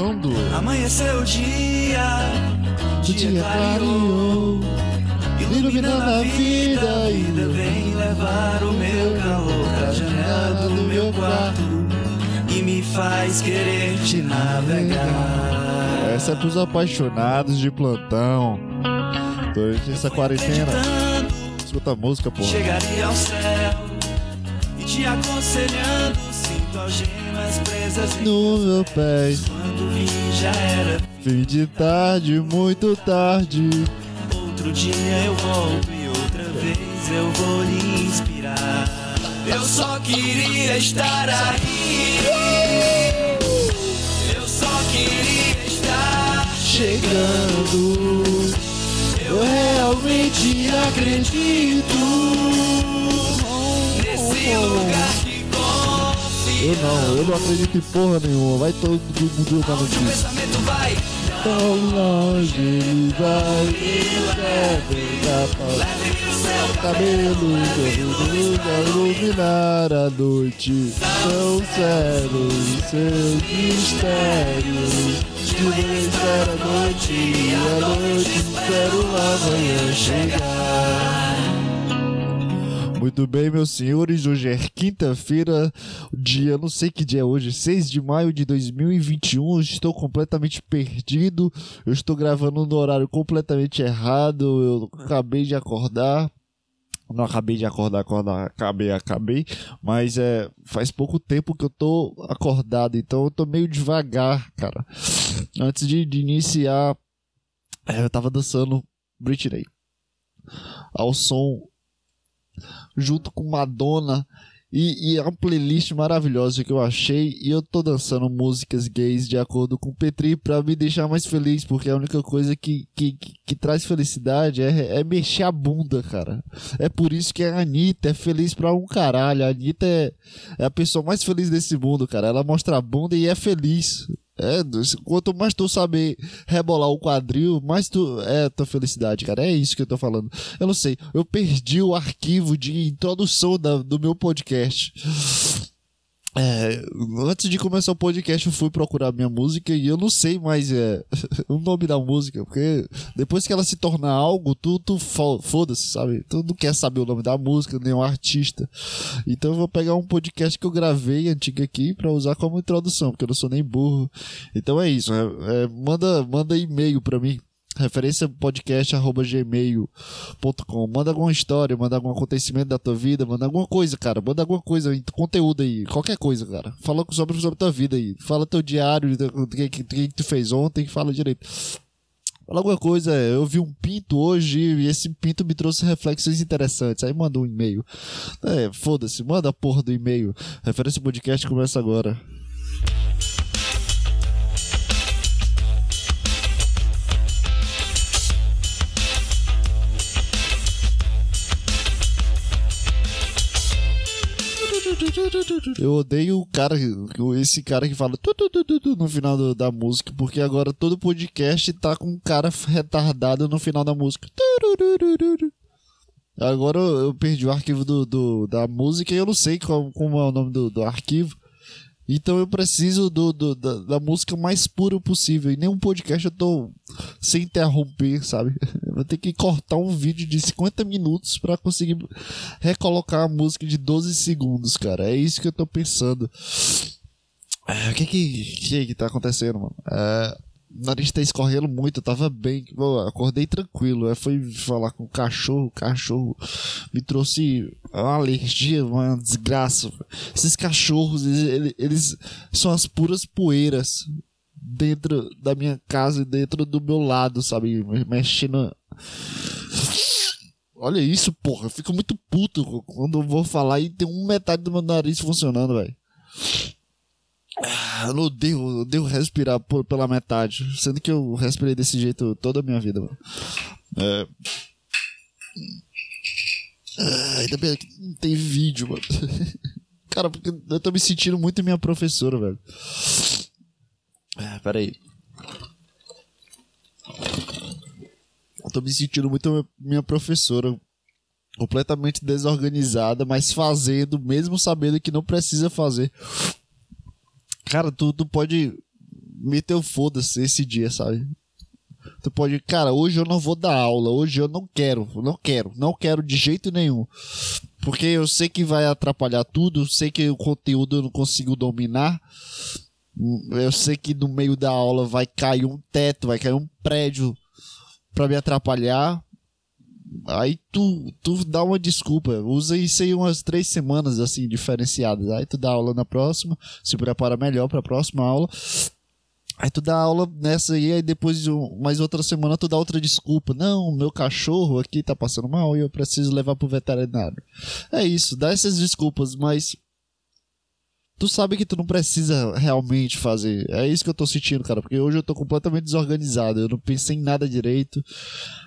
começando. Amanheceu o dia, O dia clareou, iluminando a vida Ainda e vem levar o meu calor pra janela do meu quarto e me faz querer te navegar. Essa é pros apaixonados de plantão. Durante essa quarentena, escuta a música, pô. chegaria ao céu e te aconselhando. No meu pé, quando vi já era. fim de tarde, muito tarde. Outro dia eu volto e outra vez eu vou lhe inspirar. Eu só queria estar aí. Eu só queria estar Chegando, eu realmente acredito. nesse lugar. Eu não, eu não acredito em porra nenhuma. Vai todo mundo o notícia. vai, Tão longe ele vai, no seu Cabelo a iluminar a noite. Tão sério seus mistérios. De espera a noite, e a noite espera o amanhã chegar. Muito bem, meus senhores, hoje é quinta-feira, dia, não sei que dia é hoje, 6 de maio de 2021, eu estou completamente perdido, eu estou gravando no horário completamente errado, eu acabei de acordar, não acabei de acordar, acordar, acabei, acabei, mas é, faz pouco tempo que eu tô acordado, então eu tô meio devagar, cara. Antes de, de iniciar, é, eu tava dançando Britney, ao som junto com Madonna. E, e é uma playlist maravilhosa que eu achei. E eu tô dançando músicas gays de acordo com o Petri pra me deixar mais feliz. Porque a única coisa que, que, que, que traz felicidade é, é mexer a bunda, cara. É por isso que a Anitta é feliz pra um caralho. A Anitta é, é a pessoa mais feliz desse mundo, cara. Ela mostra a bunda e é feliz. É, quanto mais tu saber rebolar o quadril, mais tu é tua felicidade, cara. É isso que eu tô falando. Eu não sei, eu perdi o arquivo de introdução da- do meu podcast. É, antes de começar o podcast, eu fui procurar minha música e eu não sei mais é, o nome da música, porque depois que ela se torna algo, tu, tu fo- foda-se, sabe? Tu não quer saber o nome da música, nem o artista. Então eu vou pegar um podcast que eu gravei antigo aqui pra usar como introdução, porque eu não sou nem burro. Então é isso, é, é, manda, manda e-mail pra mim. Referência podcast gmail.com. Manda alguma história, manda algum acontecimento da tua vida, manda alguma coisa, cara. Manda alguma coisa, conteúdo aí, qualquer coisa, cara. Fala sobre, sobre tua vida aí. Fala teu diário, o que, que, que tu fez ontem, fala direito. Fala alguma coisa, eu vi um pinto hoje e esse pinto me trouxe reflexões interessantes. Aí manda um e-mail. É, foda-se, manda a porra do e-mail. Referência podcast começa agora. Eu odeio o cara, esse cara que fala no final do- da música, porque agora todo podcast tá com um cara retardado no final da música. Agora eu eu perdi o arquivo do, do- da música e eu não sei qual, como é o nome do, do arquivo. Então eu preciso do, do- da, da música mais pura possível. E nenhum podcast eu tô sem interromper, sabe? Eu vou ter que cortar um vídeo de 50 minutos pra conseguir recolocar a música de 12 segundos, cara. É isso que eu tô pensando. É, O que que, que que tá acontecendo, mano? É, nariz tá escorrendo muito, eu tava bem, acordei tranquilo. Aí fui falar com o cachorro, o cachorro me trouxe uma alergia, uma desgraça. Esses cachorros, eles, eles- são as puras poeiras dentro da minha casa e dentro do meu lado, sabe? Me- Mexendo. Olha isso, porra. Eu fico muito puto quando eu vou falar e tem um metade do meu nariz funcionando, velho. Ah, Eu odeio, odeio respirar por- pela metade. Sendo que eu respirei desse jeito toda a minha vida, mano. É. Ah, ainda bem que não tem vídeo, mano. Cara, porque eu tô me sentindo muito minha professora, velho. Ah, peraí. Eu tô me sentindo muito minha professora. completamente desorganizada, mas fazendo, mesmo sabendo que não precisa fazer. Cara, tu, tu pode meter o foda-se esse dia, sabe? Tu pode, cara, hoje eu não vou dar aula, hoje eu não quero, não quero, não quero de jeito nenhum. Porque eu sei que vai atrapalhar tudo, sei que o conteúdo eu não consigo dominar. Eu sei que no meio da aula vai cair um teto, vai cair um prédio para me atrapalhar. Aí tu, tu dá uma desculpa, usa isso aí umas três semanas assim, diferenciadas. Aí tu dá aula na próxima, se prepara melhor para a próxima aula. Aí tu dá aula nessa aí, aí depois de mais outra semana tu dá outra desculpa. Não, meu cachorro aqui tá passando mal e eu preciso levar pro veterinário. É isso, dá essas desculpas, mas tu sabe que tu não precisa realmente fazer. É isso que eu tô sentindo, cara, porque hoje eu tô completamente desorganizado, eu não pensei em nada direito.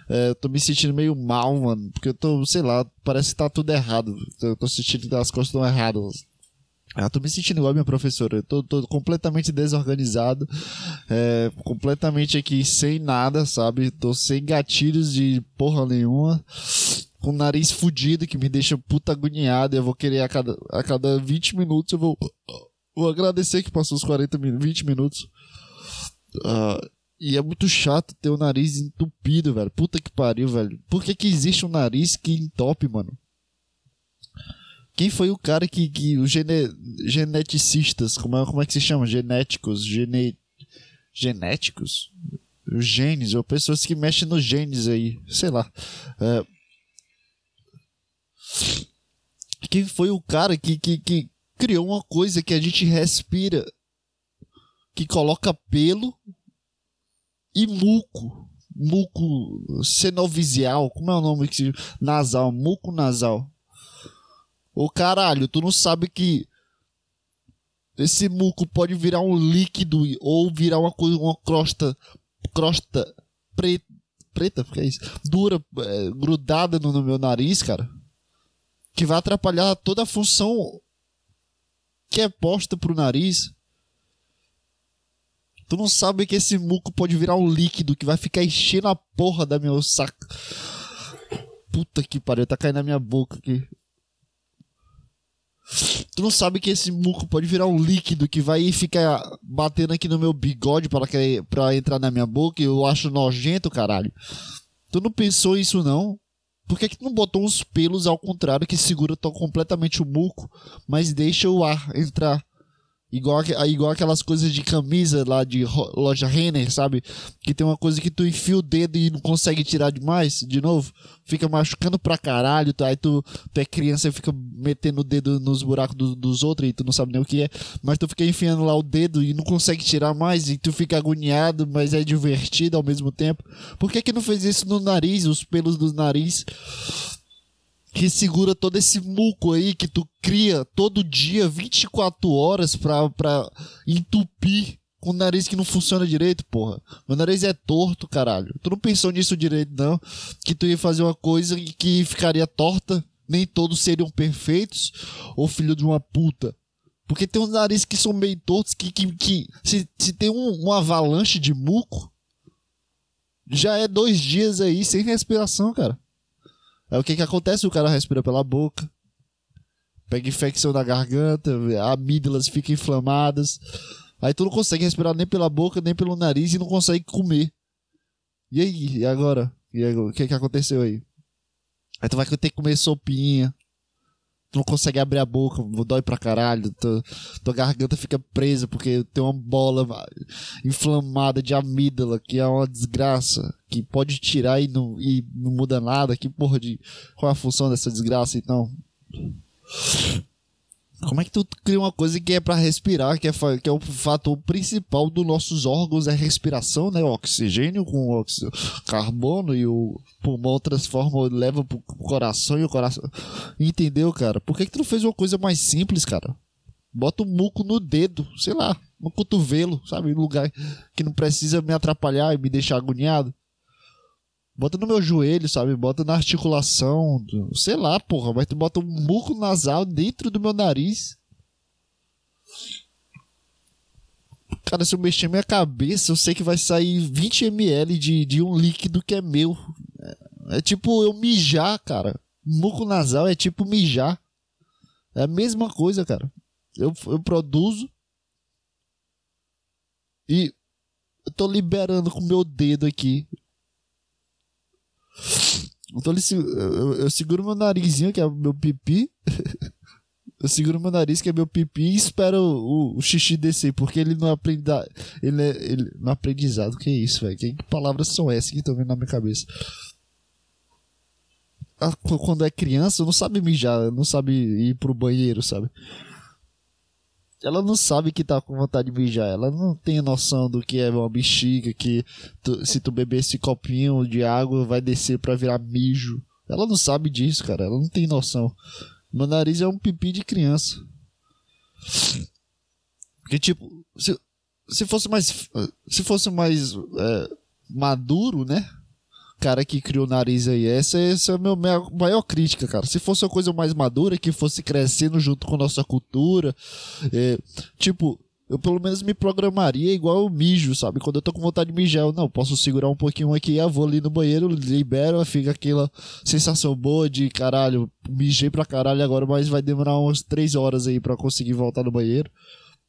É, tô me sentindo meio mal, mano, porque eu tô, sei lá, parece que tá tudo errado. Eu tô sentindo as coisas estão erradas. Eu tô me sentindo igual a minha professora. Eu tô, tô completamente desorganizado. É, completamente aqui sem nada, sabe? Tô sem gatilhos de porra nenhuma com o nariz fudido que me deixa puta agoniado. Eu vou querer a cada, a cada 20 minutos eu vou, vou agradecer que passou os 40 minutos, 20 minutos. Uh, e é muito chato ter o nariz entupido, velho. Puta que pariu, velho. Por que, que existe um nariz que entope, mano? Quem foi o cara que. que os gene, geneticistas, como é, como é que se chama? Genéticos, gene, genéticos? Os genes, ou pessoas que mexem nos genes aí, sei lá. É, quem foi o cara que, que, que criou uma coisa que a gente respira, que coloca pelo e muco. Muco senovisial, como é o nome que se nasal, muco nasal. Ô caralho, tu não sabe que esse muco pode virar um líquido ou virar uma coisa, uma crosta, crosta preta, preta, que é isso? Dura, é, grudada no, no meu nariz, cara que vai atrapalhar toda a função que é posta pro nariz. Tu não sabe que esse muco pode virar um líquido que vai ficar enchendo a porra da meu saco. Puta que pariu, tá caindo na minha boca aqui. Tu não sabe que esse muco pode virar um líquido que vai ficar batendo aqui no meu bigode para, pra entrar na minha boca e eu acho nojento, caralho. Tu não pensou isso não? Por que, que tu não botou uns pelos ao contrário que segura tão completamente o muco, mas deixa o ar entrar? Igual, igual aquelas coisas de camisa lá de loja Renner, sabe? Que tem uma coisa que tu enfia o dedo e não consegue tirar demais, de novo. Fica machucando pra caralho. Tá? Aí tu, tu é criança e fica metendo o dedo nos buracos do, dos outros e tu não sabe nem o que é. Mas tu fica enfiando lá o dedo e não consegue tirar mais. E tu fica agoniado, mas é divertido ao mesmo tempo. Por que que não fez isso no nariz? Os pelos do nariz que segura todo esse muco aí que tu cria todo dia, 24 horas pra, pra entupir com o nariz que não funciona direito, porra. Meu nariz é torto, caralho. Tu não pensou nisso direito, não? Que tu ia fazer uma coisa que ficaria torta? Nem todos seriam perfeitos? Ou filho de uma puta? Porque tem uns narizes que são meio tortos que, que, que se, se tem um, um avalanche de muco, já é dois dias aí sem respiração, cara. Aí o que que acontece? O cara respira pela boca, pega infecção na garganta, amígdalas ficam inflamadas. Aí tu não consegue respirar nem pela boca, nem pelo nariz e não consegue comer. E aí? E agora? E o que que aconteceu aí? Aí tu vai ter que comer sopinha. Tu não consegue abrir a boca, dói pra caralho. Tua, tua garganta fica presa porque tem uma bola inflamada de amígdala, que é uma desgraça. Que pode tirar e não, e não muda nada. Que porra de. Qual é a função dessa desgraça então? Como é que tu cria uma coisa que é para respirar, que é, que é o fator principal dos nossos órgãos, é respiração, né? O oxigênio com o ox... carbono e o pulmão transforma, leva pro coração e o coração. Entendeu, cara? Por que, que tu não fez uma coisa mais simples, cara? Bota o um muco no dedo, sei lá, no cotovelo, sabe? Um lugar que não precisa me atrapalhar e me deixar agoniado. Bota no meu joelho, sabe? Bota na articulação. Sei lá, porra. Mas tu bota um muco nasal dentro do meu nariz. Cara, se eu mexer minha cabeça, eu sei que vai sair 20 ml de, de um líquido que é meu. É, é tipo eu mijar, cara. Muco nasal é tipo mijar. É a mesma coisa, cara. Eu, eu produzo e eu tô liberando com meu dedo aqui. Tô, eu, eu seguro meu narizinho, que é meu pipi. eu seguro meu nariz, que é meu pipi, e espero o, o, xixi descer, porque ele não aprende. Ele, é, ele no aprendizado, que é isso, velho? Que, que palavras são essas que estão vindo na minha cabeça? Ah, quando é criança, não sabe mijar, não sabe ir pro banheiro, sabe? Ela não sabe que tá com vontade de mijar. Ela não tem noção do que é uma bexiga, que tu, se tu beber esse copinho de água vai descer para virar mijo. Ela não sabe disso, cara. Ela não tem noção. Meu nariz é um pipi de criança. Porque, tipo, se, se fosse mais. Se fosse mais é, maduro, né? Cara que criou o nariz aí. Essa, essa é a minha, maior crítica, cara. Se fosse uma coisa mais madura, que fosse crescendo junto com a nossa cultura, é, tipo, eu pelo menos me programaria igual o mijo, sabe? Quando eu tô com vontade de mijar, eu não, posso segurar um pouquinho aqui, eu vou ali no banheiro, libero, fica aquela sensação boa de caralho, mijei pra caralho agora, mas vai demorar umas três horas aí para conseguir voltar no banheiro.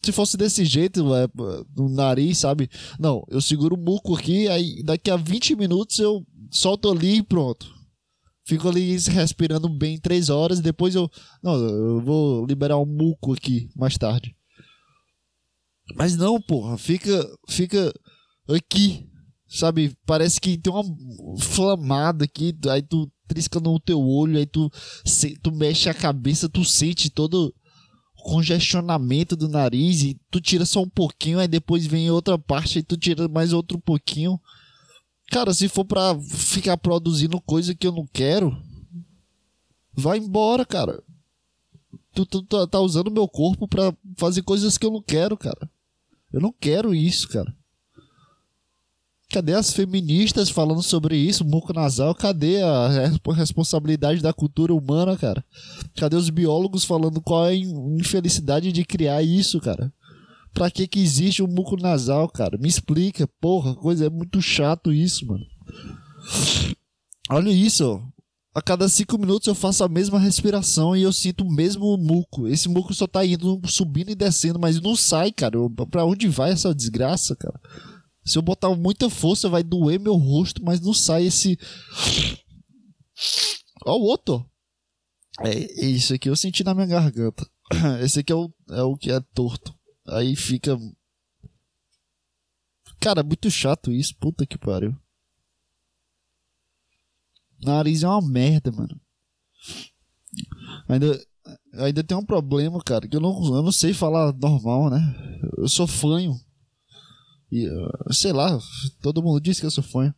Se fosse desse jeito, é, no nariz, sabe? Não, eu seguro o muco aqui, aí daqui a 20 minutos eu solto ali e pronto. Fico ali respirando bem três horas. Depois eu. Não, eu vou liberar um muco aqui mais tarde. Mas não, porra. Fica. Fica aqui. Sabe? Parece que tem uma flamada aqui. Aí tu trisca no teu olho. Aí tu, tu mexe a cabeça. Tu sente todo o congestionamento do nariz. E tu tira só um pouquinho. Aí depois vem outra parte. Aí tu tira mais outro pouquinho. Cara, se for pra ficar produzindo coisa que eu não quero, vai embora, cara. Tu, tu, tu tá usando meu corpo pra fazer coisas que eu não quero, cara. Eu não quero isso, cara. Cadê as feministas falando sobre isso, muco nasal? Cadê a responsabilidade da cultura humana, cara? Cadê os biólogos falando qual é a infelicidade de criar isso, cara? Pra que que existe um muco nasal, cara? Me explica, porra, coisa é muito chato isso, mano. Olha isso, ó. A cada cinco minutos eu faço a mesma respiração e eu sinto o mesmo muco. Esse muco só tá indo, subindo e descendo, mas não sai, cara. Pra onde vai essa desgraça, cara? Se eu botar muita força, vai doer meu rosto, mas não sai esse. Ó, o outro. É, isso aqui eu senti na minha garganta. Esse aqui é o, é o que é torto. Aí fica. Cara, muito chato isso. Puta que pariu. Nariz é uma merda, mano. Ainda, ainda tem um problema, cara, que eu não, eu não sei falar normal, né? Eu sou fanho. E, sei lá, todo mundo diz que eu sou fanho.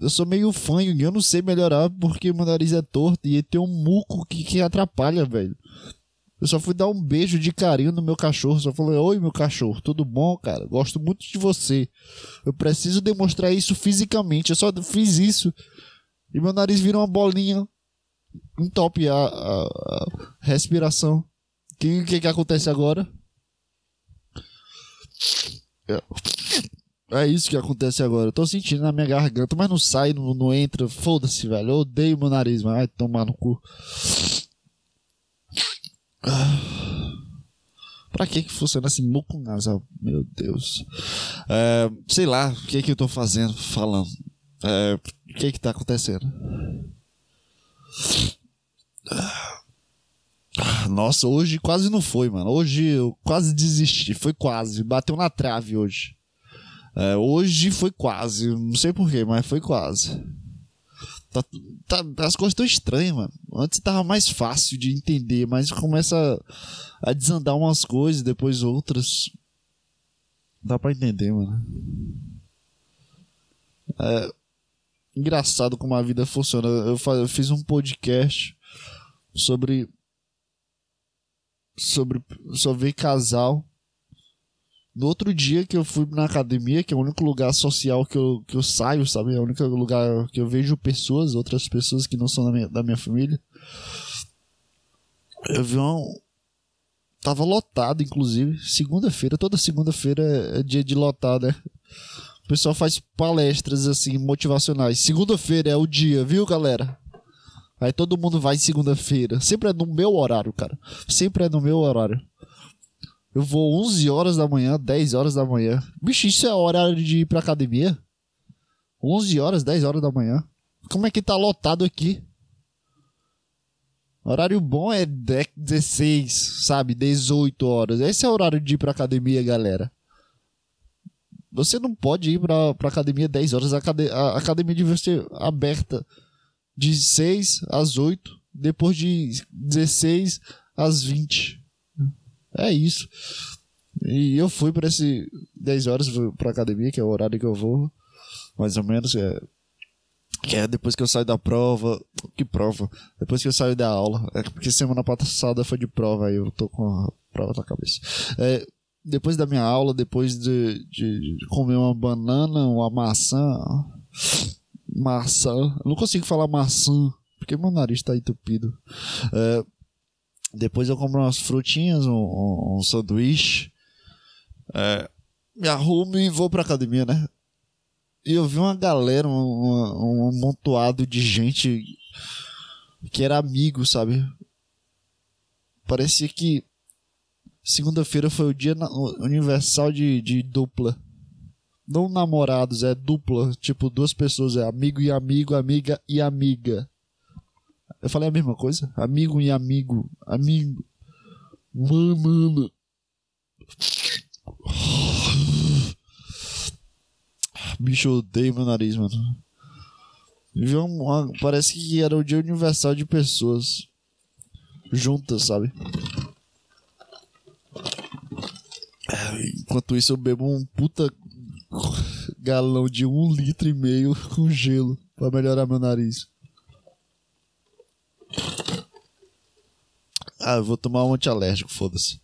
Eu sou meio fanho e eu não sei melhorar porque meu nariz é torto e tem um muco que, que atrapalha, velho. Eu só fui dar um beijo de carinho no meu cachorro. Só falei: Oi, meu cachorro, tudo bom, cara? Gosto muito de você. Eu preciso demonstrar isso fisicamente. Eu só fiz isso. E meu nariz vira uma bolinha. Entope a, a, a respiração. O que, que, que acontece agora? É. é isso que acontece agora. Eu tô sentindo na minha garganta, mas não sai, não, não entra. Foda-se, velho. Eu odeio meu nariz, mas vai tomar no cu. Ah, pra que que funciona esse muco nasal? Meu Deus. É, sei lá, o que que eu tô fazendo, falando. É, o que que tá acontecendo? Ah, nossa, hoje quase não foi, mano. Hoje eu quase desisti. Foi quase. Bateu na trave hoje. É, hoje foi quase. Não sei porquê, mas foi quase. Tá, tá, as coisas estão estranhas, mano. Antes tava mais fácil de entender, mas começa a, desandar umas coisas, depois outras. Dá pra entender, mano. É engraçado como a vida funciona. Eu, eu fiz um podcast sobre. Sobre. Sobre casal no outro dia que eu fui na academia, que é o único lugar social que eu, que eu saio, sabe? É o único lugar que eu vejo pessoas, outras pessoas que não são da minha, da minha família. Eu vi um. Tava lotado, inclusive. Segunda-feira, toda segunda-feira é dia de lotar, né? O pessoal faz palestras assim, motivacionais. Segunda-feira é o dia, viu, galera? Aí todo mundo vai segunda-feira. Sempre é no meu horário, cara. Sempre é no meu horário. Eu vou 11 horas da manhã, 10 horas da manhã. Bicho, isso é horário de ir pra academia? 11 horas, 10 horas da manhã. Como é que tá lotado aqui? Horário bom é 16, sabe? 18 horas. Esse é o horário de ir pra academia, galera. Você não pode ir pra, pra academia 10 horas. A, a academia deve ser aberta de 6 às 8. Depois de 16 às 20. É isso. E eu fui para esse 10 horas pra academia, que é o horário que eu vou. Mais ou menos. É, que é depois que eu saio da prova. Que prova? Depois que eu saio da aula. É porque semana passada foi de prova, aí eu tô com a prova na cabeça. É, depois da minha aula, depois de, de, de, comer uma banana, uma maçã. Maçã. Eu não consigo falar maçã, porque meu nariz tá entupido. É, depois eu compro umas frutinhas, um, um, um sanduíche. É, me arrumo e vou pra academia, né? E eu vi uma galera, um, amontoado de gente que era amigo, sabe? Parecia que segunda-feira foi o dia universal de, de dupla. Não namorados, é dupla. Tipo, duas pessoas, é amigo e amigo, amiga e amiga. Eu falei a mesma coisa? Amigo e amigo, amigo. Mano. Bicho, eu odeio meu nariz, mano. Parece que era o dia universal de pessoas juntas, sabe? Enquanto isso, eu bebo um puta galão de um litro e meio com gelo pra melhorar meu nariz. Ah, eu vou tomar um antialérgico, foda-se.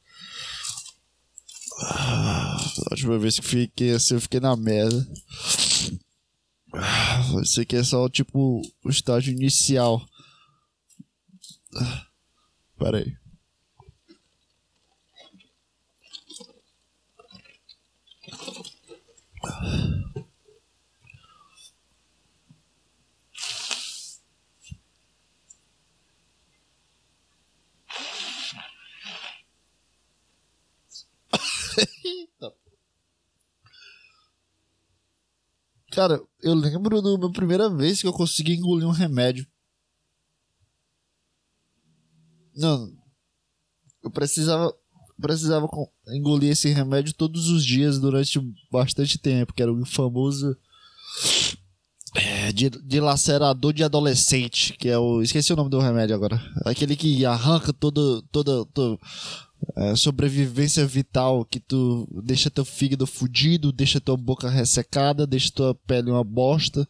Ah, a última vez que fiquei assim, eu fiquei na merda. Ah, isso aqui é só tipo o estágio inicial. Ah, pera aí. Cara, eu lembro da minha primeira vez que eu consegui engolir um remédio. Não. Eu precisava precisava engolir esse remédio todos os dias durante bastante tempo, que era o famoso é, dilacerador de adolescente, que é o esqueci o nome do remédio agora, aquele que arranca toda toda, toda é, sobrevivência vital que tu deixa teu fígado fudido, deixa tua boca ressecada, deixa tua pele uma bosta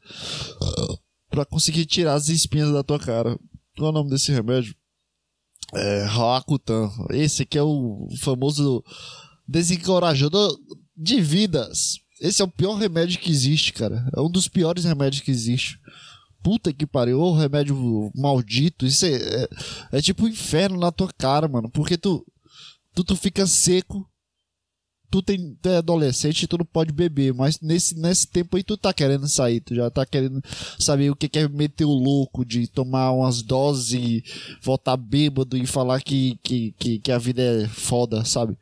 para conseguir tirar as espinhas da tua cara. Qual é o nome desse remédio? É, Rakutan. Esse aqui é o famoso desencorajador de vidas. Esse é o pior remédio que existe, cara. É um dos piores remédios que existe. Puta que pariu, o remédio maldito. Isso é, é, é tipo um inferno na tua cara, mano. Porque tu, tu, tu fica seco. Tu, tem, tu é adolescente tu não pode beber, mas nesse, nesse tempo aí tu tá querendo sair, tu já tá querendo saber o que é meter o louco de tomar umas doses voltar bêbado e falar que, que, que, que a vida é foda, sabe?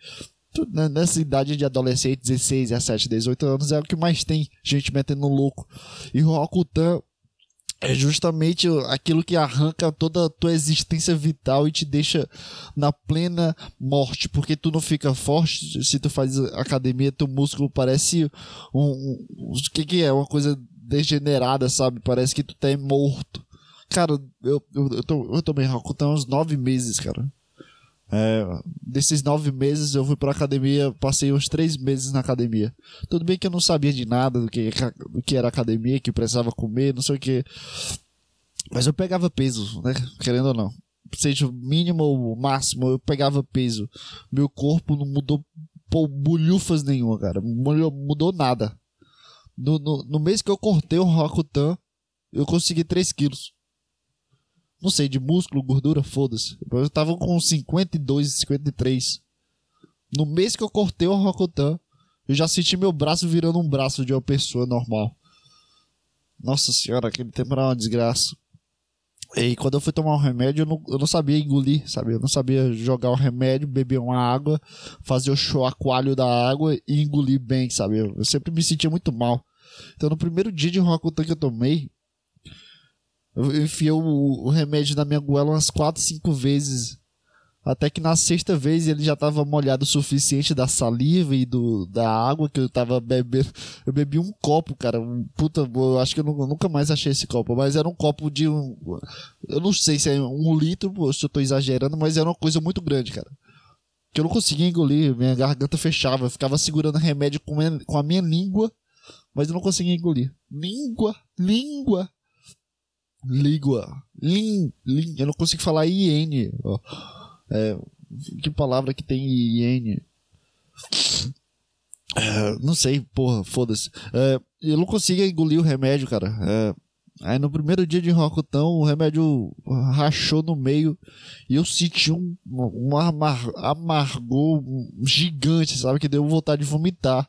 Né, nessa idade de adolescente, 16, 17, 18 anos, é o que mais tem gente metendo louco. E o Rokutan é justamente aquilo que arranca toda a tua existência vital e te deixa na plena morte, porque tu não fica forte se tu faz academia, teu músculo parece um, um o que que é, uma coisa degenerada, sabe? Parece que tu tá morto. Cara, eu, eu, eu, tô, eu tomei Rokutan uns nove meses, cara. É, desses nove meses eu fui pra academia, passei uns três meses na academia. Tudo bem que eu não sabia de nada do que, do que era academia, que precisava comer, não sei o que. Mas eu pegava peso, né? Querendo ou não. Seja o mínimo ou o máximo, eu pegava peso. Meu corpo não mudou pô, bolhufas nenhuma, cara. Mudou, mudou nada. No, no, no, mês que eu cortei o Rokutan, eu consegui 3 quilos. Não sei, de músculo, gordura, foda-se. Eu tava com 52, 53. No mês que eu cortei o Rokutan, eu já senti meu braço virando um braço de uma pessoa normal. Nossa senhora, aquele tempo era uma desgraça. E quando eu fui tomar um remédio, eu não, eu não sabia engolir, sabe? Eu não sabia jogar o remédio, beber uma água, fazer o choacoalho da água e engolir bem, sabe? Eu, eu sempre me sentia muito mal. Então, no primeiro dia de Rokutan que eu tomei, eu enfiei o, o remédio na minha goela umas 4, 5 vezes até que na sexta vez ele já estava molhado o suficiente da saliva e do, da água que eu tava bebendo. Eu bebi um copo, cara. Um, puta, eu acho que eu nunca mais achei esse copo. Mas era um copo de um. Eu não sei se é um litro, se eu tô exagerando, mas era uma coisa muito grande, cara. Que eu não conseguia engolir, minha garganta fechava. Eu ficava segurando remédio com, com a minha língua, mas eu não conseguia engolir. Língua, língua. Língua. Lin, lin, eu não consigo falar IN. É, que palavra que tem iene? É, não sei, porra, foda-se. É, eu não conseguia engolir o remédio, cara. É, aí no primeiro dia de Rocotão, o remédio rachou no meio e eu senti um, um amar, amargor gigante, sabe? Que deu vontade de vomitar.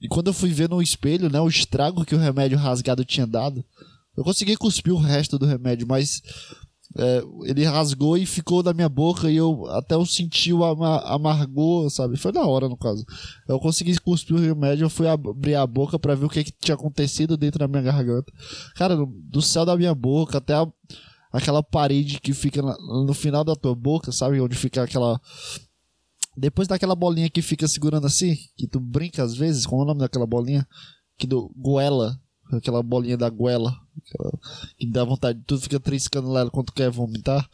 E quando eu fui ver no espelho, né, o estrago que o remédio rasgado tinha dado, eu consegui cuspir o resto do remédio, mas é, ele rasgou e ficou na minha boca e eu até eu senti o amargor, sabe? Foi na hora, no caso. Eu consegui cuspir o remédio, eu fui abrir a boca para ver o que, que, tinha acontecido dentro da minha garganta. Cara, do céu da minha boca até a, aquela parede que fica na, no final da tua boca, sabe? Onde fica aquela. Depois daquela bolinha que fica segurando assim, que tu brinca às vezes, qual é o nome daquela bolinha? Que do goela, aquela bolinha da goela, que dá vontade, tu fica triscando lá quando quer vomitar.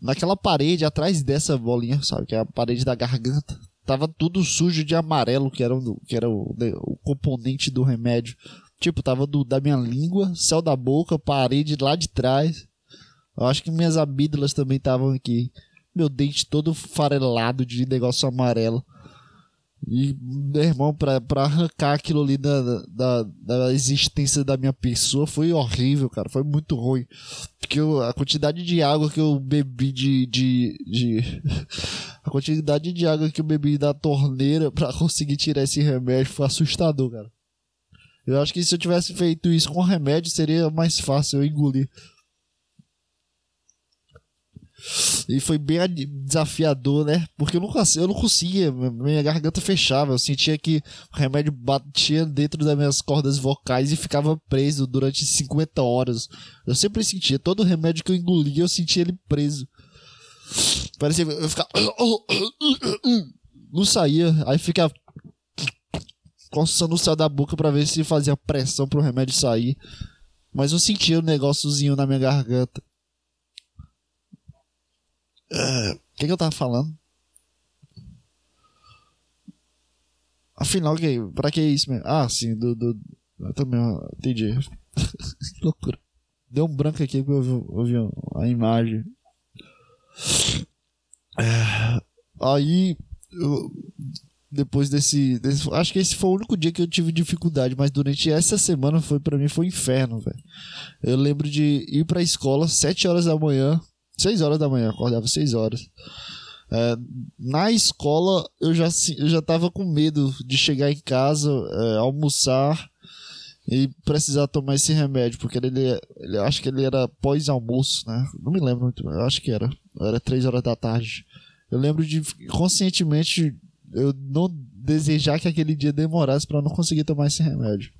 Naquela parede, atrás dessa bolinha, sabe, que é a parede da garganta, tava tudo sujo de amarelo, que era, o, que era o, o componente do remédio. Tipo, tava do, da minha língua, céu da boca, parede lá de trás. Eu acho que minhas amígdalas também estavam aqui. Meu dente todo farelado de negócio amarelo. E, meu irmão, pra, pra arrancar aquilo ali da, da, da existência da minha pessoa foi horrível, cara. Foi muito ruim. Porque eu, a quantidade de água que eu bebi de, de, de. A quantidade de água que eu bebi da torneira pra conseguir tirar esse remédio foi assustador, cara. Eu acho que se eu tivesse feito isso com remédio seria mais fácil eu engolir. E foi bem desafiador, né? Porque eu não, eu não conseguia, minha garganta fechava. Eu sentia que o remédio batia dentro das minhas cordas vocais e ficava preso durante 50 horas. Eu sempre sentia, todo remédio que eu engolia, eu sentia ele preso. Parecia, eu ficava. Não saía, aí ficava coçando o céu da boca para ver se fazia pressão pro remédio sair. Mas eu sentia um negóciozinho na minha garganta. O que, que eu tava falando? Afinal, que, pra que isso mesmo? Ah, sim, do. do eu também entendi. que loucura. Deu um branco aqui que eu vi, eu vi a imagem. É, aí, eu, depois desse, desse, Acho que esse foi o único dia que eu tive dificuldade, mas durante essa semana foi para mim foi um inferno, velho. Eu lembro de ir pra escola, 7 horas da manhã, 6 horas da manhã, acordava 6 horas. É, na escola eu já, eu já tava com medo de chegar em casa, é, almoçar e precisar tomar esse remédio, porque ele, ele acho que ele era pós-almoço, né? Não me lembro muito, eu acho que era. Era 3 horas da tarde. Eu lembro de conscientemente eu não desejar que aquele dia demorasse para não conseguir tomar esse remédio.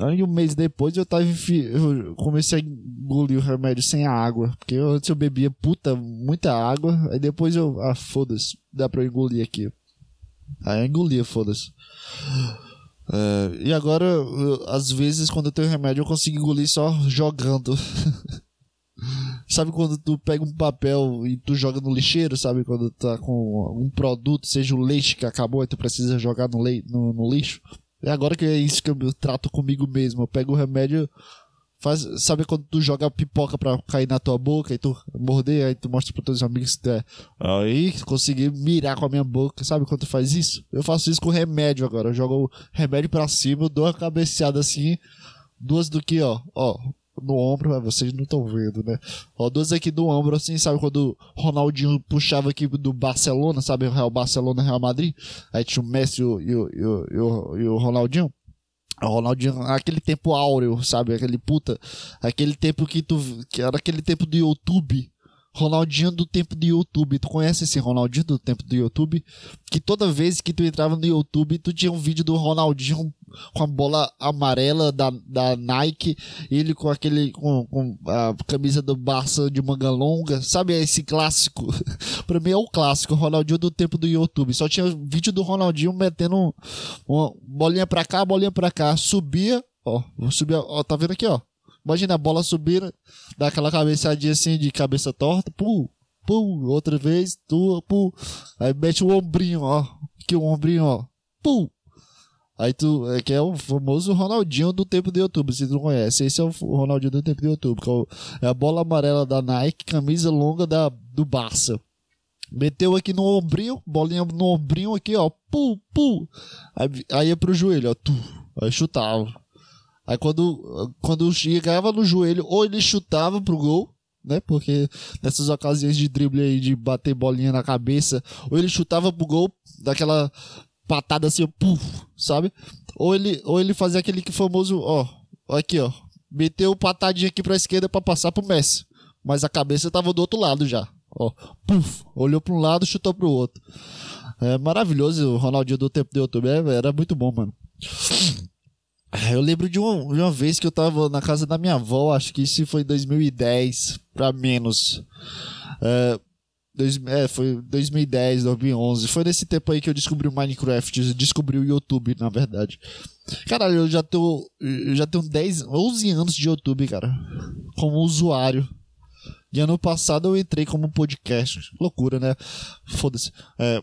Aí um mês depois eu tava eu comecei a engolir o remédio sem a água. Porque antes eu bebia puta, muita água. Aí depois eu. Ah, foda-se. Dá pra eu engolir aqui. Aí eu engolia, foda-se. É, e agora, eu, às vezes, quando eu tenho remédio, eu consigo engolir só jogando. sabe quando tu pega um papel e tu joga no lixeiro, sabe? Quando tá com um produto, seja o leite que acabou e tu precisa jogar no, le no, no lixo. É agora que é isso que eu trato comigo mesmo. Eu pego o remédio, faz, sabe quando tu joga pipoca pra cair na tua boca e tu morder, aí tu mostra pra os amigos que é. Aí consegui mirar com a minha boca. Sabe quando tu faz isso? Eu faço isso com remédio agora. Eu jogo o remédio pra cima, dou uma cabeceada assim, duas do que, ó, ó, no ombro, vocês não estão vendo, né? Ó, duas aqui do ombro, assim, sabe quando o Ronaldinho puxava aqui do Barcelona, sabe? O Real Barcelona, Real Madrid. Aí tinha o Messi e o, e o, e o, e o Ronaldinho. Ronaldinho, aquele tempo áureo, sabe? Aquele puta, aquele tempo que tu, que era aquele tempo do YouTube. Ronaldinho do tempo do YouTube. Tu conhece esse Ronaldinho do tempo do YouTube? Que toda vez que tu entrava no YouTube, tu tinha um vídeo do Ronaldinho com a bola amarela da, da Nike, ele com aquele com, com a camisa do Barça de manga longa, sabe esse clássico? pra mim é o clássico, Ronaldinho do tempo do YouTube. Só tinha vídeo do Ronaldinho metendo uma bolinha pra cá, bolinha pra cá, subia, ó, subia, ó, tá vendo aqui, ó. Imagina a bola subir, dá aquela cabeçadinha assim de cabeça torta, pum, pum, outra vez, tu, pum. Aí mete o ombrinho, ó. Que o ombrinho, ó. Pum. Aí tu, é que é o famoso Ronaldinho do tempo do YouTube, se tu não conhece. Esse é o Ronaldinho do tempo do YouTube, que é, é a bola amarela da Nike, camisa longa da, do Barça. Meteu aqui no ombrinho, bolinha no ombrinho aqui, ó. Pum, pum. Aí, aí ia pro joelho, ó. Tu. Aí chutava. Aí quando, quando chegava no joelho, ou ele chutava pro gol, né? Porque nessas ocasiões de drible aí, de bater bolinha na cabeça, ou ele chutava pro gol, daquela patada assim, puf, sabe? Ou ele, ou ele fazia aquele famoso, ó, aqui, ó. Meteu patadinha aqui pra esquerda para passar pro Messi. Mas a cabeça tava do outro lado já. Ó, puf, olhou pra um lado, chutou pro outro. É maravilhoso o Ronaldinho do tempo do YouTube. É, era muito bom, mano. Eu lembro de uma, uma vez que eu tava na casa da minha avó, acho que isso foi 2010, pra menos. É, dois, é, foi 2010, 2011. Foi nesse tempo aí que eu descobri o Minecraft, descobri o YouTube, na verdade. Caralho, eu já tô. Eu já tenho 10, 11 anos de YouTube, cara. Como usuário. E ano passado eu entrei como podcast. Loucura, né? Foda-se. É,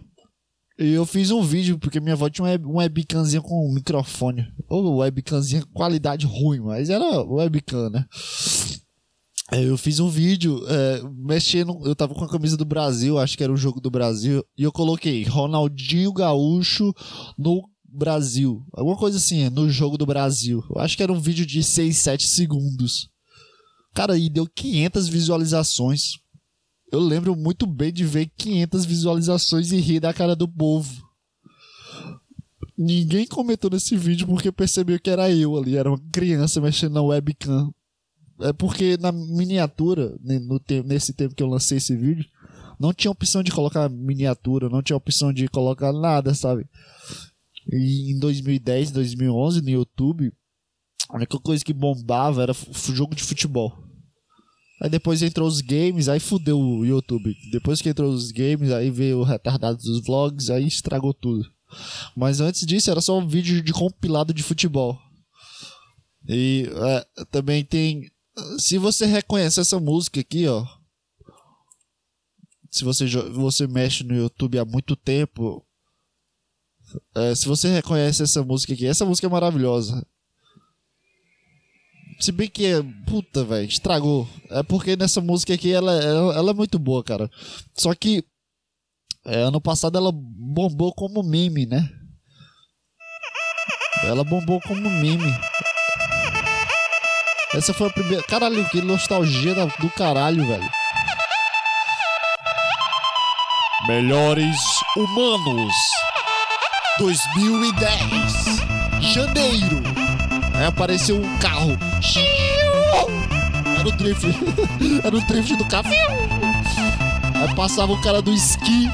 eu fiz um vídeo, porque minha avó tinha uma webcamzinha com um microfone. Ou webcamzinha qualidade ruim, mas era webcam, né? Eu fiz um vídeo é, mexendo. Eu tava com a camisa do Brasil, acho que era o jogo do Brasil, e eu coloquei Ronaldinho Gaúcho no Brasil. Alguma coisa assim, no jogo do Brasil. Eu acho que era um vídeo de 6, 7 segundos. Cara, e deu 500 visualizações. Eu lembro muito bem de ver 500 visualizações e rir da cara do povo. Ninguém comentou nesse vídeo porque percebeu que era eu ali, era uma criança mexendo na webcam. É porque na miniatura, no tempo, nesse tempo que eu lancei esse vídeo, não tinha opção de colocar miniatura, não tinha opção de colocar nada, sabe? E em 2010, 2011, no YouTube, a única coisa que bombava era jogo de futebol. Aí depois entrou os games, aí fudeu o YouTube. Depois que entrou os games, aí veio o retardado dos vlogs, aí estragou tudo. Mas antes disso era só um vídeo de compilado de futebol. E é, também tem. Se você reconhece essa música aqui, ó. Se você, você mexe no YouTube há muito tempo. É, se você reconhece essa música aqui, essa música é maravilhosa. Se bem que, puta, velho, estragou. É porque nessa música aqui ela, ela, ela, é muito boa, cara. Só que é, ano passado ela bombou como meme, né? Ela bombou como meme. Essa foi a primeira. Caralho, que nostalgia do caralho, velho. Melhores Humanos 2010 Janeiro Aí apareceu um carro. Era o drift. Era o drift do carro. Aí passava o cara do esqui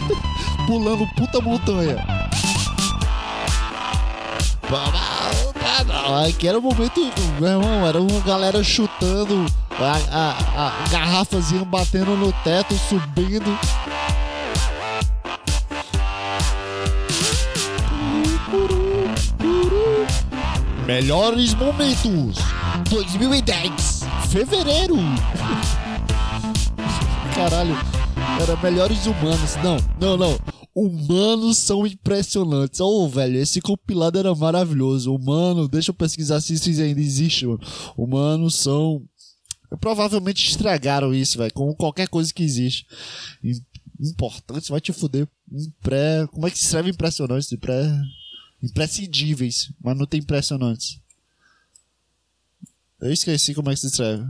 pulando puta montanha. Aqui era o momento, meu irmão, era uma galera chutando, a, a, a batendo no teto, subindo. Melhores momentos 2010 Fevereiro Caralho Era melhores humanos Não, não, não Humanos são impressionantes. Oh, velho, esse compilado era maravilhoso. Humano, deixa eu pesquisar se isso ainda existe, mano. Humanos são. Provavelmente estragaram isso, velho. Com qualquer coisa que existe. Importante, vai te fuder. Pré. Como é que se escreve impressionante? Pré imprescindíveis, mas não tem impressionantes. Eu esqueci como é que se escreve.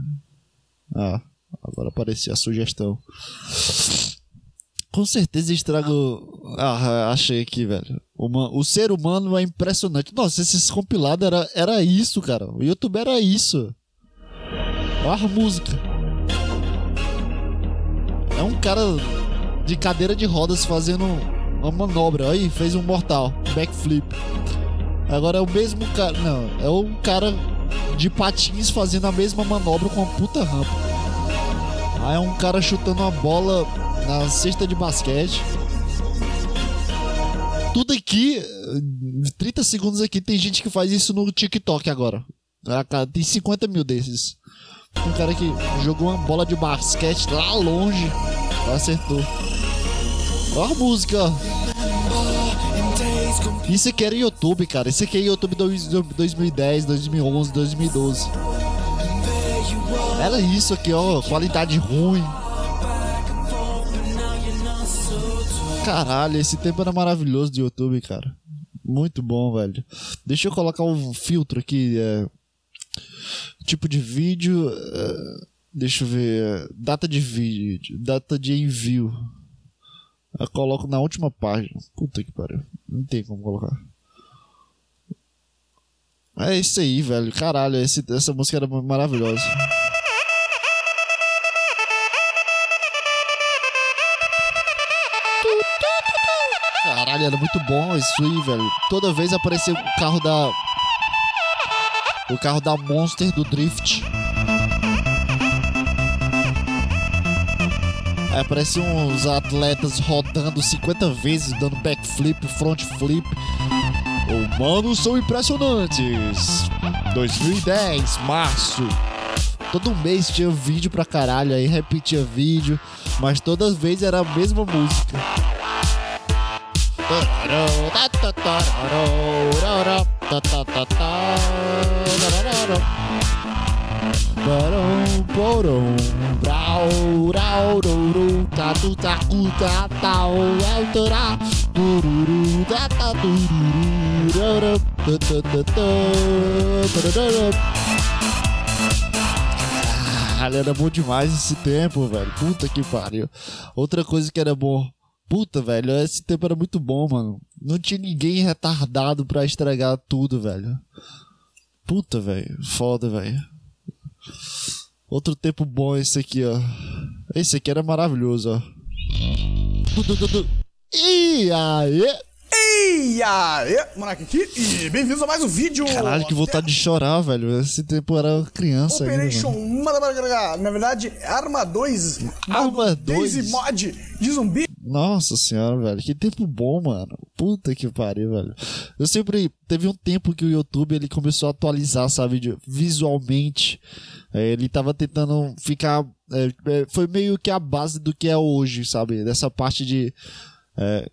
Ah, agora apareceu a sugestão. Com certeza estrago. Ah, achei aqui, velho. Uma, o ser humano é impressionante. Nossa, esses compilados era, era isso, cara. O YouTube era isso. Olha a música. É um cara de cadeira de rodas fazendo uma manobra. Aí, fez um mortal. Backflip. Agora é o mesmo cara. Não, é um cara de patins fazendo a mesma manobra com uma puta rampa. Aí é um cara chutando uma bola na cesta de basquete. Tudo aqui, 30 segundos aqui, tem gente que faz isso no TikTok agora. Tem 50 mil desses. Um cara que jogou uma bola de basquete lá longe, acertou. Olha a música, Isso aqui era YouTube, cara. Isso aqui é YouTube 2010, 2011, 2012. Era isso aqui, ó. Qualidade ruim. Caralho, esse tempo era maravilhoso de YouTube, cara. Muito bom, velho. Deixa eu colocar um filtro aqui. É... Tipo de vídeo. É... Deixa eu ver. Data de vídeo. Data de envio. Eu coloco na última página. Puta que pariu. Não tem como colocar. É isso aí, velho. Caralho, esse, essa música era maravilhosa. Caralho, era muito bom isso aí, velho. Toda vez aparecia o carro da. O carro da Monster do Drift. Aí apareciam uns atletas rodando 50 vezes, dando backflip, front flip. Humanos são impressionantes. 2010, março. Todo mês tinha vídeo pra caralho, aí repetia vídeo, mas toda vez era a mesma música. Barão, porão, brau, rau, rouro, tatu, tacu, tatau, autorá, tururu, tata, tururu, rara, Caralho, era bom demais esse tempo, velho. Puta que pariu. Outra coisa que era bom Puta, velho, esse tempo era muito bom, mano. Não tinha ninguém retardado pra estragar tudo, velho. Puta, velho. Foda, velho. Outro tempo bom esse aqui, ó. Esse aqui era maravilhoso, ó. E aí? E aí, Monark aqui, e bem-vindos a mais um vídeo. Caralho, que vontade de chorar, velho. Esse tempo era criança Operation ainda, Na verdade, Arma 2. Arma 2. Daisy Mod de zumbi. Nossa senhora, velho. Que tempo bom, mano. Puta que pariu, velho. Eu sempre... Teve um tempo que o YouTube, ele começou a atualizar, sabe? Visualmente. É, ele tava tentando ficar... É, é, foi meio que a base do que é hoje, sabe? Dessa parte de... É,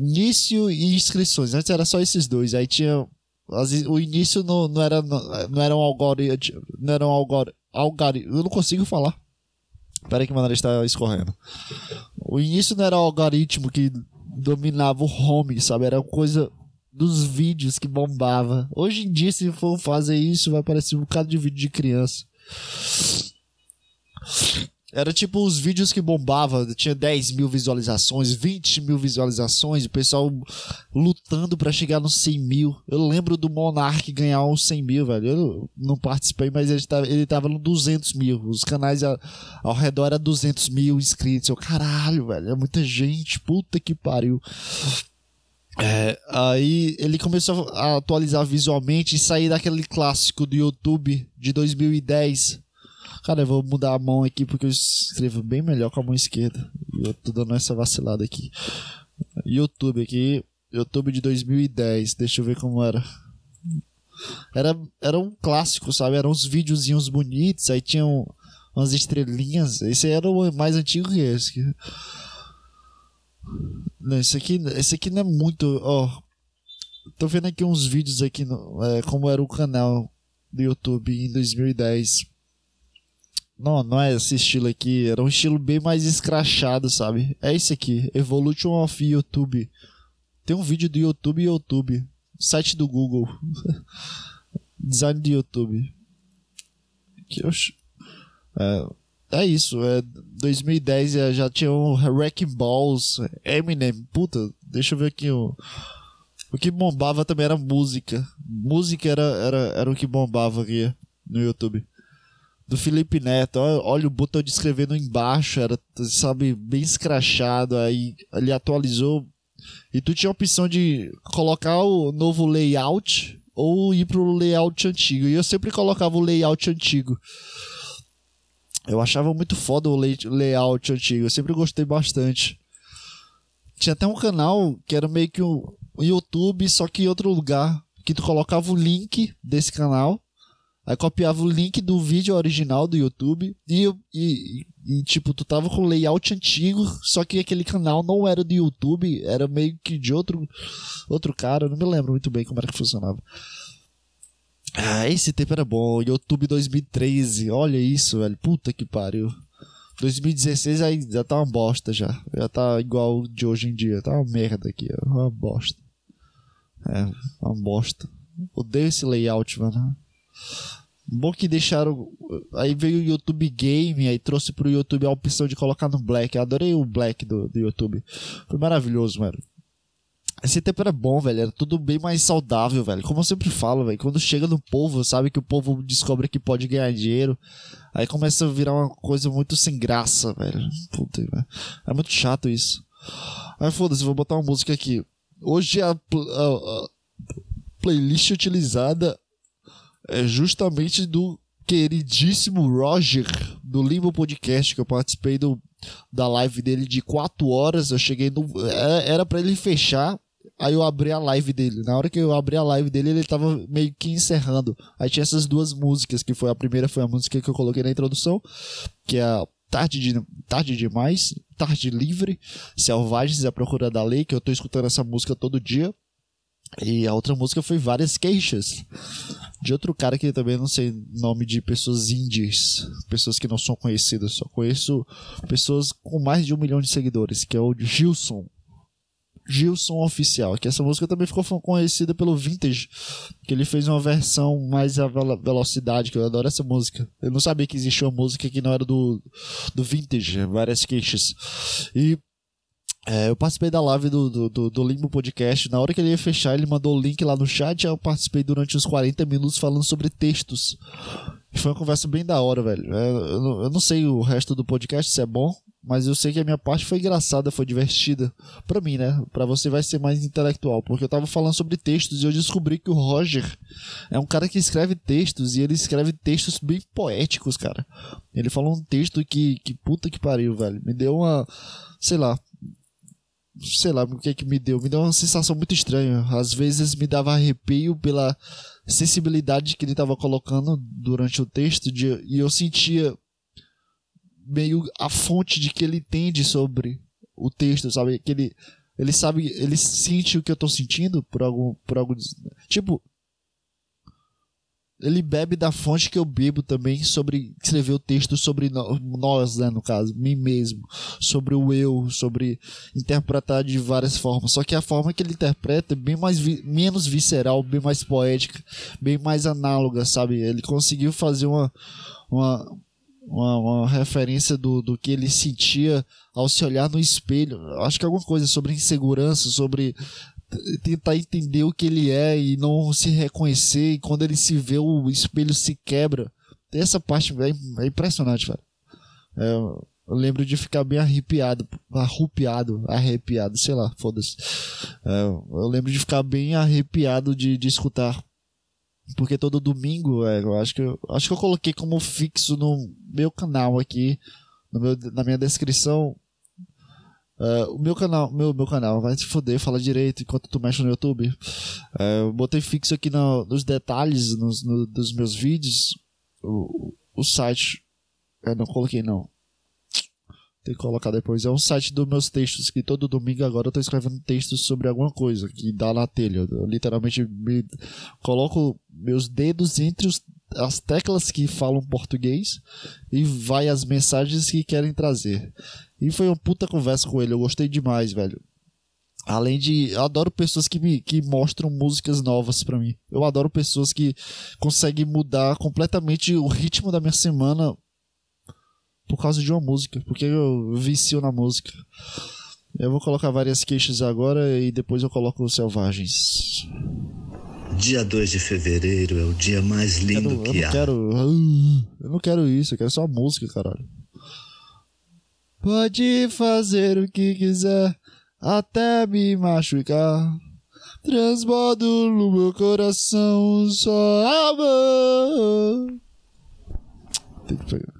início e inscrições. Antes era só esses dois. Aí tinha. O início não, não era não era um algoritmo. Não era um algoritmo. Eu não consigo falar. Espera que o nariz está escorrendo. O início não era o algoritmo que dominava o home, sabe? Era coisa dos vídeos que bombava. Hoje em dia, se for fazer isso, vai parecer um bocado de vídeo de criança. Era tipo os vídeos que bombava, tinha 10 mil visualizações, 20 mil visualizações, o pessoal lutando para chegar nos 100 mil. Eu lembro do Monark ganhar uns 100 mil, velho. Eu não participei, mas ele tava, ele tava no 200 mil. Os canais ao, redor era 200 mil inscritos. Eu, caralho, velho, é muita gente, puta que pariu. É, aí ele começou a atualizar visualmente e sair daquele clássico do YouTube de 2010 Cara, eu vou mudar a mão aqui porque eu escrevo bem melhor com a mão esquerda. E eu tô dando essa vacilada aqui. YouTube aqui. YouTube de 2010. Deixa eu ver como era. Era, era um clássico, sabe? Eram uns videozinhos bonitos. Aí tinham umas estrelinhas. Esse era o mais antigo que esse. Não, esse aqui, esse aqui não é muito. Ó, tô vendo aqui uns vídeos aqui no, é, como era o canal do YouTube em 2010. Não, não é esse estilo aqui. Era um estilo bem mais escrachado, sabe? É esse aqui. Evolution of YouTube. Tem um vídeo do YouTube e YouTube. Site do Google. Design do YouTube. Que eu... É, é isso. É 2010 já tinha um Wrecking Balls. Eminem. Puta. Deixa eu ver aqui. O, o que bombava também era música. Música era, era, era o que bombava aqui no YouTube. Do Felipe Neto. Olha, olha o botão de escrevendo embaixo. Era, sabe, bem escrachado. Aí ele atualizou. E tu tinha a opção de colocar o novo layout ou ir pro layout antigo. E eu sempre colocava o layout antigo. Eu achava muito foda o layout antigo. Eu sempre gostei bastante. Tinha até um canal que era meio que um YouTube, só que em outro lugar. Que tu colocava o link desse canal. Aí copiava o link do vídeo original do YouTube. E, e, e, tipo, tu tava com o layout antigo. Só que aquele canal não era do YouTube. Era meio que de outro, outro cara. Não me lembro muito bem como era que funcionava. Ah, esse tempo era bom. YouTube 2013. Olha isso, velho. Puta que pariu. 2016 aí já tá uma bosta já. Já tá igual de hoje em dia. Tá uma merda aqui. Uma bosta. É, uma bosta. Odeio esse layout, mano. Bom que deixaram. Aí veio o YouTube Game, aí trouxe pro YouTube a opção de colocar no Black. Eu adorei o Black do, do YouTube. Foi maravilhoso, mano. Esse tempo era bom, velho. Era tudo bem mais saudável, velho. Como eu sempre falo, velho. Quando chega no povo, sabe que o povo descobre que pode ganhar dinheiro. Aí começa a virar uma coisa muito sem graça, velho. Puta, velho. É muito chato isso. Aí foda-se, vou botar uma música aqui. Hoje a, a, a playlist utilizada é justamente do queridíssimo Roger, do Limbo Podcast, que eu participei do, da live dele de 4 horas. Eu cheguei no. Era para ele fechar Aí eu abri a live dele. Na hora que eu abri a live dele, ele tava meio que encerrando. Aí tinha essas duas músicas, que foi a primeira foi a música que eu coloquei na introdução, que é a Tarde, de, Tarde Demais, Tarde Livre, Selvagens e a Procura da Lei, que eu tô escutando essa música todo dia. E a outra música foi Várias Queixas, de outro cara que também não sei nome de pessoas indies, pessoas que não são conhecidas, só conheço pessoas com mais de um milhão de seguidores, que é o Gilson. Gilson Oficial, que essa música também ficou conhecida pelo Vintage, que ele fez uma versão mais a velocidade, que eu adoro essa música. Eu não sabia que existia uma música que não era do, do Vintage, várias queixas. E é, eu participei da live do, do, do, do, Limbo Podcast. Na hora que ele ia fechar, ele mandou o link lá no chat. Eu participei durante uns 40 minutos falando sobre textos. Foi uma conversa bem da hora, velho. É, eu, não, eu não sei o resto do podcast se é bom, mas eu sei que a minha parte foi engraçada, foi divertida. Pra mim, né? Pra você vai ser mais intelectual. Porque eu tava falando sobre textos e eu descobri que o Roger é um cara que escreve textos e ele escreve textos bem poéticos, cara. Ele falou um texto que, que puta que pariu, velho. Me deu uma. Sei lá, sei lá o que é que me deu, me deu uma sensação muito estranha. Às vezes me dava arrepio pela sensibilidade que ele estava colocando durante o texto de, e eu sentia meio a fonte de que ele entende sobre o texto, sabe? Que ele, ele sabe, ele sente o que eu estou sentindo por algum, por algum, tipo, ele bebe da fonte que eu bebo também sobre escrever o texto sobre nós, né, no caso, mim mesmo, sobre o eu, sobre interpretar de várias formas. Só que a forma que ele interpreta é bem mais vi menos visceral, bem mais poética, bem mais análoga, sabe? Ele conseguiu fazer uma uma, uma, uma referência do, do que ele sentia ao se olhar no espelho. Acho que alguma coisa sobre insegurança, sobre tentar entender o que ele é e não se reconhecer. E quando ele se vê, o espelho se quebra. Essa parte é, é impressionante, velho. É, eu lembro de ficar bem arrepiado, arrupiado, arrepiado, sei lá, foda-se. É, eu lembro de ficar bem arrepiado de, de escutar. Porque todo domingo, é, eu acho que eu, acho que eu coloquei como fixo no meu canal aqui, no meu, na minha descrição, Uh, o meu canal, meu, meu canal, vai se foder, fala direito enquanto tu mexe no YouTube. Uh, eu botei fixo aqui no, nos detalhes nos, no, dos meus vídeos o, o site. Eu não coloquei não. Tem que colocar depois. É um site dos meus textos que todo domingo agora eu tô escrevendo textos sobre alguma coisa que dá na telha. Eu literalmente me coloco meus dedos entre os, as teclas que falam português e vai as mensagens que querem trazer. E foi uma puta conversa com ele, eu gostei demais, velho. Além de. Eu adoro pessoas que me que mostram músicas novas para mim. Eu adoro pessoas que conseguem mudar completamente o ritmo da minha semana por causa de uma música. Porque eu vicio na música. Eu vou colocar várias queixas agora e depois eu coloco os selvagens. Dia 2 de fevereiro é o dia mais lindo Eu não, eu que não há. quero. Eu não quero isso, eu quero só música, caralho. Pode fazer o que quiser, até me machucar. Transbordo no meu coração só amor. Tem que pegar.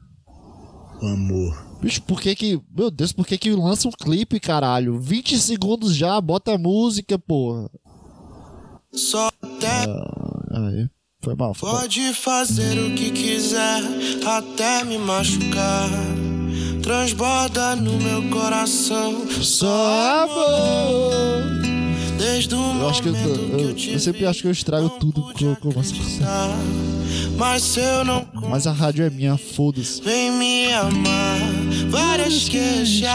O amor. Bicho, por que que. Meu Deus, por que que lança um clipe, caralho? 20 segundos já, bota a música, porra. Só até Aí, foi mal, foi pode fazer o que quiser, até me machucar. Transborda no meu coração. Só amor. Desde o Eu acho que eu, eu, que eu, eu sempre acho que eu estrago tudo que eu começo a. Mas se eu não Mas a rádio é minha, foda-se. Vem me amar, várias queixas,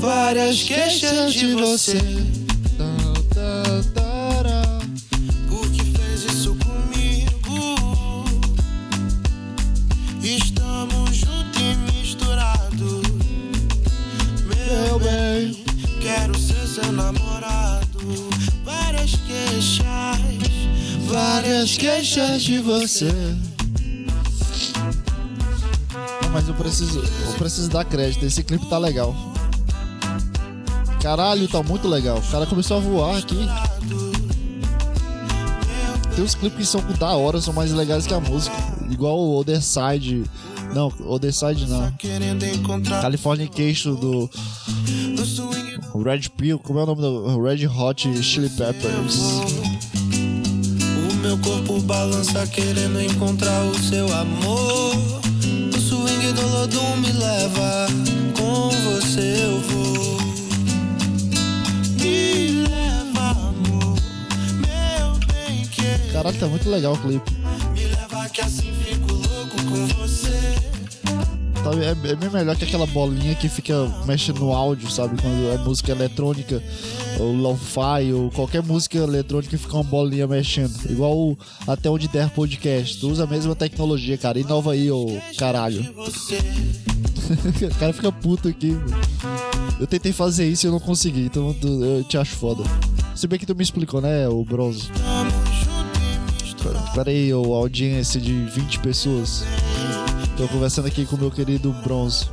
várias queixas de você. Seu namorado. Várias queixas, várias queixas de você. Mas eu preciso, eu preciso dar crédito. Esse clipe tá legal. Caralho, tá muito legal. O cara começou a voar aqui. Tem uns clipes que são da hora, são mais legais que a música. Igual o Other Side. Não, Other Side não. Californication do Red Pill. Como é o nome do Red Hot Chili Peppers? O meu corpo balança querendo encontrar o seu amor. O swing do Lodum me leva, com você eu vou. Me leva, amor, meu bem que Caralho, tá muito legal o clipe. me leva que assim fico louco com você. É, é bem melhor que aquela bolinha que fica mexendo no áudio, sabe? Quando é música eletrônica, ou lo-fi, ou qualquer música eletrônica fica uma bolinha mexendo. Igual o Até Onde Der Podcast. Tu usa a mesma tecnologia, cara. Inova aí, ô caralho. O cara fica puto aqui. Eu tentei fazer isso e eu não consegui, então eu te acho foda. Se bem que tu me explicou, né, o Bronze? Pera aí, ô audiência de 20 pessoas. Tô conversando aqui com meu querido Bronze.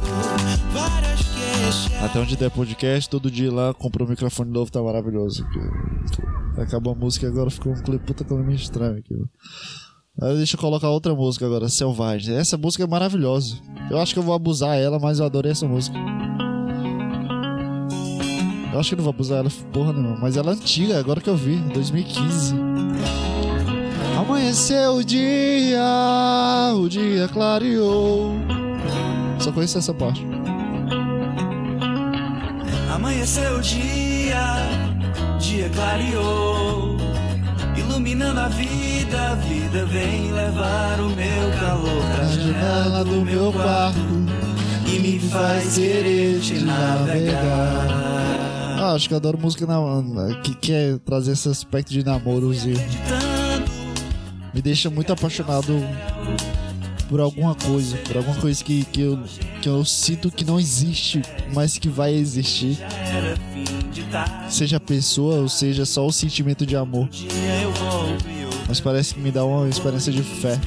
Até onde der podcast, todo dia lá, comprou um microfone novo, tá maravilhoso. Acabou a música agora ficou um clipe puta clima estranho aqui. Aí deixa eu colocar outra música agora, Selvagem. Essa música é maravilhosa. Eu acho que eu vou abusar ela, mas eu adorei essa música. Eu acho que não vou abusar ela, porra nenhuma. Mas ela é antiga, agora que eu vi, 2015. Amanheceu o dia, o dia clareou. Só conheço essa parte. Amanheceu o dia, dia clareou, iluminando a vida, a vida vem levar o meu calor pra janela do meu quarto e me faz querer te navegar. Ah, acho que eu adoro música na, que quer trazer esse aspecto de namorozinho. Me deixa muito apaixonado por alguma coisa, por alguma coisa que, que, eu, que eu sinto que não existe, mas que vai existir. Seja a pessoa ou seja só o sentimento de amor. Mas parece que me dá uma experiência de fé.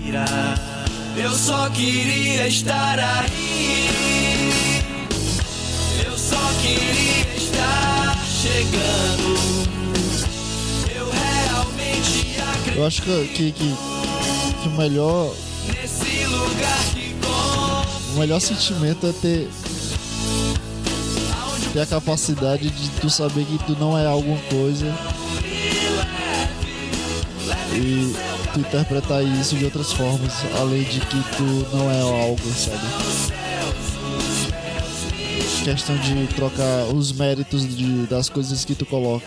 Eu só queria estar aí. Eu só queria estar chegando. Eu acho que, que, que, que o melhor O melhor sentimento é ter ter a capacidade de tu saber que tu não é alguma coisa e tu interpretar isso de outras formas, além de que tu não é algo, sabe? Questão de trocar os méritos de, das coisas que tu coloca.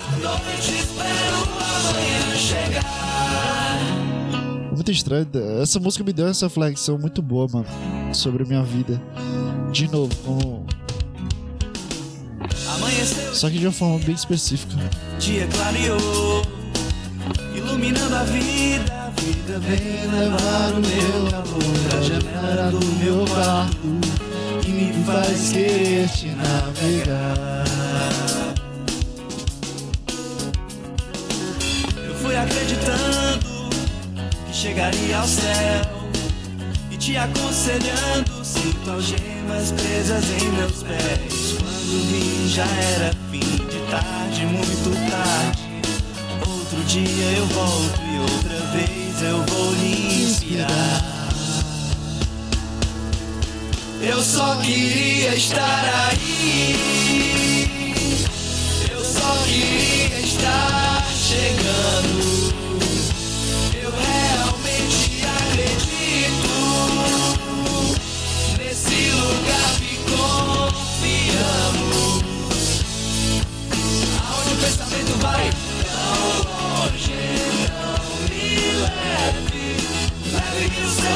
Muito estranho. Essa música me deu essa reflexão muito boa, mano. Sobre minha vida. De novo, com... só que de uma forma bem específica. dia clareou, iluminando a vida. A vida vem levar o meu calor pra janela do meu quarto que me faz querer te navegar. Chegaria ao céu. E te aconselhando, sinto algemas presas em meus pés. Quando vi, já era fim de tarde, muito tarde. Outro dia eu volto e outra vez eu vou lhe inspirar. Eu só queria estar aí. Eu só queria estar chegando.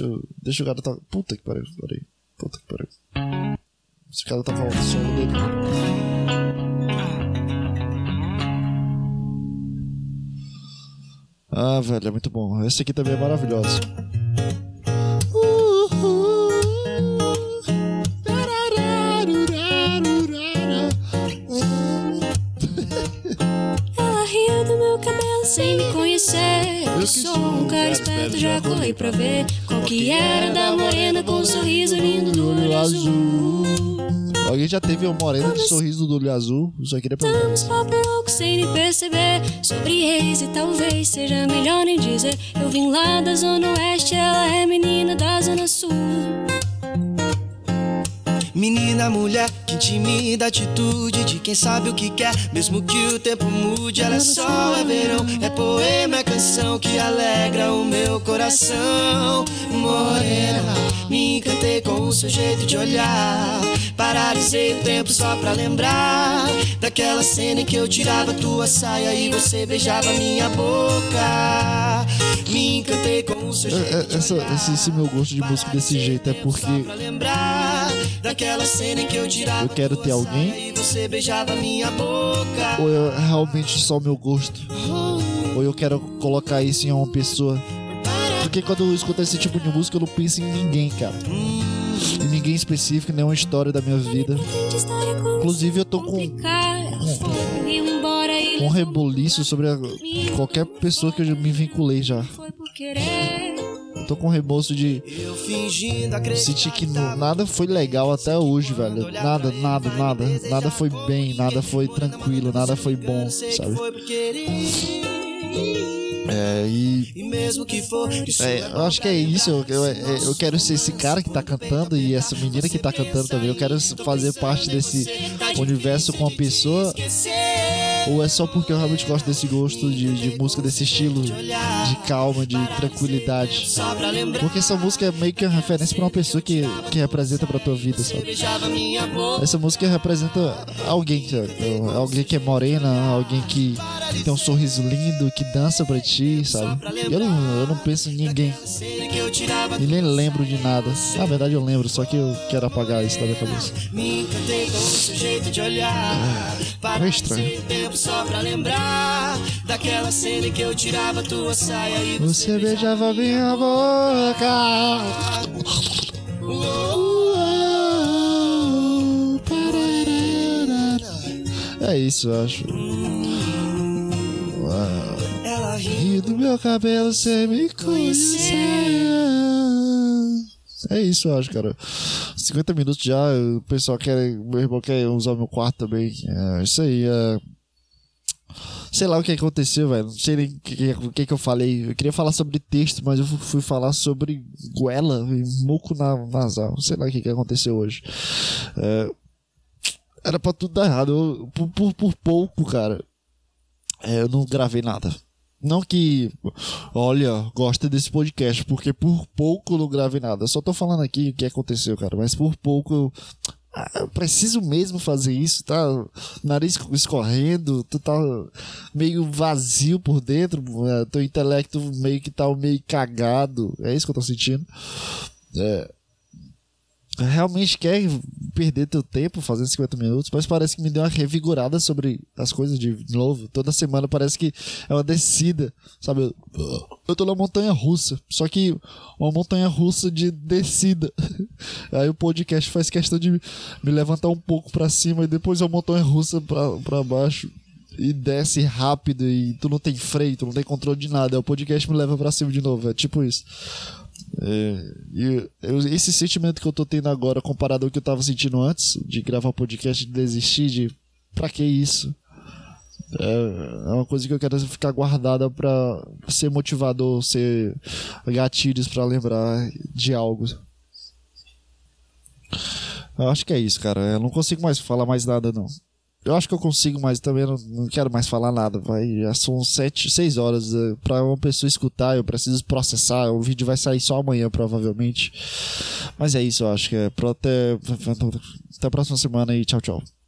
deixa. Deixa o cara tá. Puta que pariu, peraí. Puta que pariu. Esse cara tá falando solo dele. Ah, velho, é muito bom. Esse aqui também é maravilhoso. Ela riu do meu cabelo sem me conhecer. Eu sou um cara esperto, já colei pra ver que era da morena com um sorriso lindo do olho azul. Alguém já teve uma morena de sorriso do olho azul? Só queria perguntar. Damos papo louco sem nem perceber sobre ex e talvez seja melhor nem dizer. Eu vim lá da zona oeste, ela é menina da zona sul. Menina, mulher, que intimida a atitude de quem sabe o que quer, mesmo que o tempo mude. Ela é sol, é verão, é poema, é canção que alegra o meu coração. Morena, me encantei com o seu jeito de olhar. Paralisei o tempo só pra lembrar daquela cena em que eu tirava tua saia e você beijava minha boca. Me encantei com o seu É, jeito é, de essa- olhar. esse, esse meu gosto de música desse jeito é porque Cena em que eu tirava Eu quero ter alguém. você beijava minha boca. ou é realmente só o meu gosto, ou eu quero colocar isso em uma pessoa. Porque quando eu escuto esse tipo de música, eu não penso em ninguém, cara. Em ninguém específico, nenhuma história da minha vida. Inclusive, eu tô com, com um reboliço sobre a- qualquer pessoa que eu me vinculei já. Tô com remorso de Eu fingindo acreditar. sentir que não- nada foi legal até hoje, velho. Nada, nada, nada. Nada foi bem, nada foi tranquilo, nada foi bom, sabe? É, e E mesmo que for, isso É, eu acho que é isso. Eu, eu, é, eu quero ser esse cara que tá cantando e essa menina que tá cantando também. Eu quero fazer parte desse universo com a pessoa. Ou é só porque eu realmente gosto desse gosto de, de música desse estilo, de calma, de tranquilidade. Porque essa música é meio que uma referência pra uma pessoa que, que representa pra tua vida, sabe? Essa música representa alguém, sabe? Alguém que é morena, alguém que tem um sorriso lindo, que dança pra ti, sabe? Eu não, eu não penso em ninguém. Que. E nem lembro de nada. Na verdade eu lembro, só que eu quero apagar isso da minha cabeça. Para é estranho. que Você beijava minha boca. É isso, eu acho. Ela ri. E do meu cabelo sem me conhecer. É isso, eu acho, cara. 50 minutos já, o pessoal quer. Meu irmão quer usar meu quarto também. É isso aí. É... Sei lá o que aconteceu, velho. Não sei nem o que, que, que eu falei. Eu queria falar sobre texto, mas eu fu- fui falar sobre goela e muco na nasal. Sei lá o que, que aconteceu hoje. É, Era pra tudo dar errado. Eu- por, por, por pouco, cara. é, eu não gravei nada. Não que, olha, gosta desse podcast, porque por pouco eu não gravei nada. Eu só tô falando aqui o que aconteceu, cara. Mas por pouco eu ah, eu preciso mesmo fazer isso, tá? Nariz escorrendo, tu tá meio vazio por dentro, é, teu intelecto meio que tá meio cagado. É isso que eu tô sentindo. É, realmente quer perder teu tempo fazendo 50 minutos, mas parece que me deu uma revigorada sobre as coisas de novo. Toda semana parece que é uma descida, sabe? Eu, tô na montanha russa, só que uma montanha russa de descida. Aí o podcast faz questão de me levantar um pouco para cima e depois a montanha russa para baixo e desce rápido e tu não tem freio, tu não tem controle de nada. O podcast me leva para cima de novo, é tipo isso. É, e esse sentimento que eu tô tendo agora, comparado ao que eu tava sentindo antes de gravar podcast, de desistir, de pra que isso? É, é uma coisa que eu quero ficar guardada pra ser motivador, ser gatilhos para lembrar de algo. Eu acho que é isso, cara. Eu não consigo mais falar mais nada, não. Eu acho que eu consigo, mas também não, não quero mais falar nada. Vai, já são sete, seis horas uh, para uma pessoa escutar. Eu preciso processar. O vídeo vai sair só amanhã, provavelmente. Mas é isso, eu acho que é. Até, até a próxima semana e tchau, tchau.